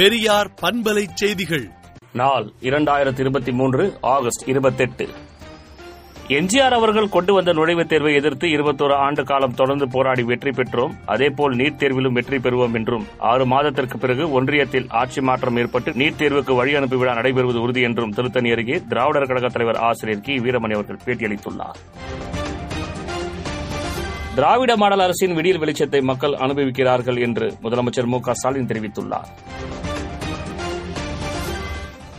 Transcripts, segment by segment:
பெரியார் பண்பலை செய்திகள். நாள் இரண்டாயிரத்தி இருபத்தி மூன்று ஆகஸ்ட் இருபத்தெட்டு. எம்ஜிஆர் அவர்கள் கொண்டு வந்த நுழைவுத் தேர்வை எதிர்த்து இருபத்தோரு ஆண்டு காலம் தொடர்ந்து போராடி வெற்றி பெற்றோம். அதேபோல் நீட் தேர்விலும் வெற்றி பெறுவோம் என்றும் ஆறு மாதத்திற்கு பிறகு ஒன்றியத்தில் ஆட்சி மாற்றம் ஏற்பட்டு நீட் தேர்வுக்கு வழி அனுப்பி விழா நடைபெறுவது உறுதி என்றும் திருத்தணி அருகே திராவிடர் கழக தலைவர் ஆசிரியர் கி. வீரமணி அவர்கள் பேட்டியளித்துள்ளார். திராவிட மாடல் அரசின் விடியல் வெளிச்சத்தை மக்கள் அனுபவிக்கிறார்கள் என்று முதலமைச்சர் மு க ஸ்டாலின் தெரிவித்துள்ளார்.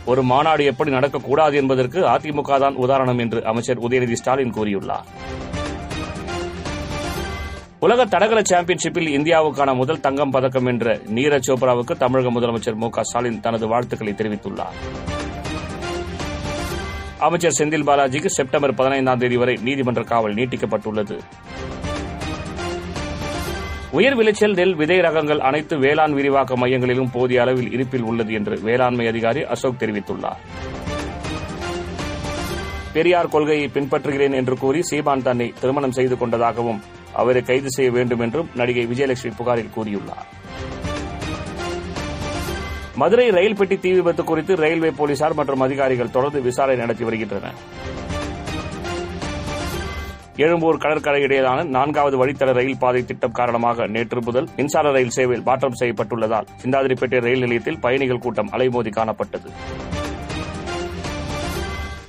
ஒரு மாநாடு எப்படி நடக்கக்கூடாது என்பதற்கு அதிமுக தான் உதாரணம் என்று அமைச்சர் உதயநிதி ஸ்டாலின் கூறியுள்ளார். உலக தடகள சாம்பியன்ஷிப்பில் இந்தியாவுக்கான முதல் தங்கம் பதக்கம் என்ற நீரஜ் சோப்ராவுக்கு தமிழக முதலமைச்சர் மு க ஸ்டாலின் தனது வாழ்த்துக்களை தெரிவித்துள்ளார். அமைச்சர் செந்தில் பாலாஜிக்கு செப்டம்பர் பதினைந்தாம் தேதி வரை நீதிமன்ற காவல் நீட்டிக்கப்பட்டுள்ளது. உயர் விளைச்சல் நெல் விதை ரகங்கள் அனைத்து வேளாண் விரிவாக்க மையங்களிலும் போதிய அளவில் இருப்பில் உள்ளது என்று வேளாண்மை அதிகாரி அசோக் தெரிவித்துள்ளார். பெரியார் கொள்கையை பின்பற்றுகிறேன் என்று கூறி சீமான் தன்னை திருமணம் செய்து கொண்டதாகவும் அவரை கைது செய்ய வேண்டும் என்றும் நடிகை விஜயலட்சுமி புகாரில் கூறியுள்ளார். மதுரை ரயில் பெட்டி தீ விபத்து குறித்து ரயில்வே போலீசார் மற்றும் அதிகாரிகள் தொடர்ந்து விசாரணை நடத்தி வருகின்றனர். எழும்பூர் கடற்கரை இடையேயான நான்காவது வழித்தட ரயில் பாதை திட்டம் காரணமாக நேற்று முதல் மின்சார ரயில் சேவையில் மாற்றம் செய்யப்பட்டுள்ளதால் சிந்தாதிரிப்பேட்டை ரயில் நிலையத்தில் பயணிகள் கூட்டம் அலைமோதி காணப்பட்டது.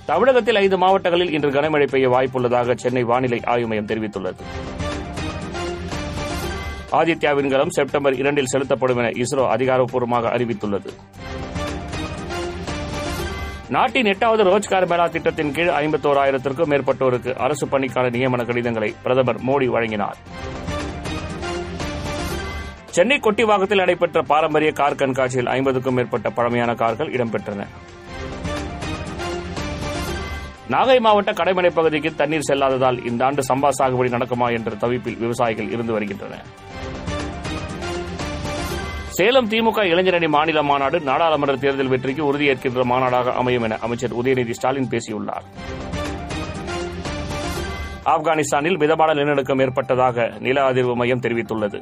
தமிழகத்தில் ஐந்து மாவட்டங்களில் இன்று கனமழை பெய்ய வாய்ப்புள்ளதாக சென்னை வானிலை ஆய்வு மையம் தெரிவித்துள்ளது. ஆதித்யா விண்கலம் செப்டம்பர் இரண்டில் செலுத்தப்படும் என இஸ்ரோ அதிகாரப்பூர்வமாக அறிவித்துள்ளது. நாட்டின் எட்டாவது ரோஜ்கார் மேளா திட்டத்தின் கீழ் ஐம்பத்தோராயிரத்திற்கும் மேற்பட்டோருக்கு அரசு பணிக்கான நியமன கடிதங்களை பிரதமர் மோடி வழங்கினார். சென்னை கொட்டிவாகத்தில் நடைபெற்ற பாரம்பரிய கார் கண்காட்சியில் ஐம்பதுக்கும் மேற்பட்ட பழமையான கார்கள் இடம்பெற்றன. நாகை மாவட்ட கடைமடை பகுதிக்கு தண்ணீர் செல்லாததால் இந்த ஆண்டு சம்பா சாகுபடி நடக்குமா என்ற தவிப்பில் விவசாயிகள் இருந்து வருகின்றனர். சேலம் திமுக இளைஞரணி மாநில மாநாடு நாடாளுமன்ற தேர்தல் வெற்றிக்கு உறுதியேற்கின்ற மாநாடாக அமையும் என அமைச்சர் உதயநிதி ஸ்டாலின் பேசியுள்ளார். ஆப்கானிஸ்தானில் மிதமான நிலநடுக்கம் ஏற்பட்டதாக நில அதிர்வு மையம் தெரிவித்துள்ளது.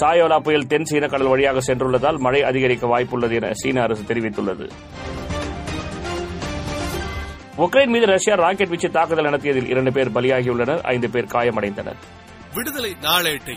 சாயோலா புயல் தென் சீன கடல் வழியாக சென்றுள்ளதால் மழை அதிகரிக்க வாய்ப்புள்ளது என சீன அரசு தெரிவித்துள்ளது. உக்ரைன் மீது ரஷ்யா ராக்கெட் வீச்சு தாக்குதல் நடத்தியதில் இரண்டு பேர் பலியாகியுள்ளனர் ஐந்து பேர் காயமடைந்தனர். விடுதலை நாளேட்டை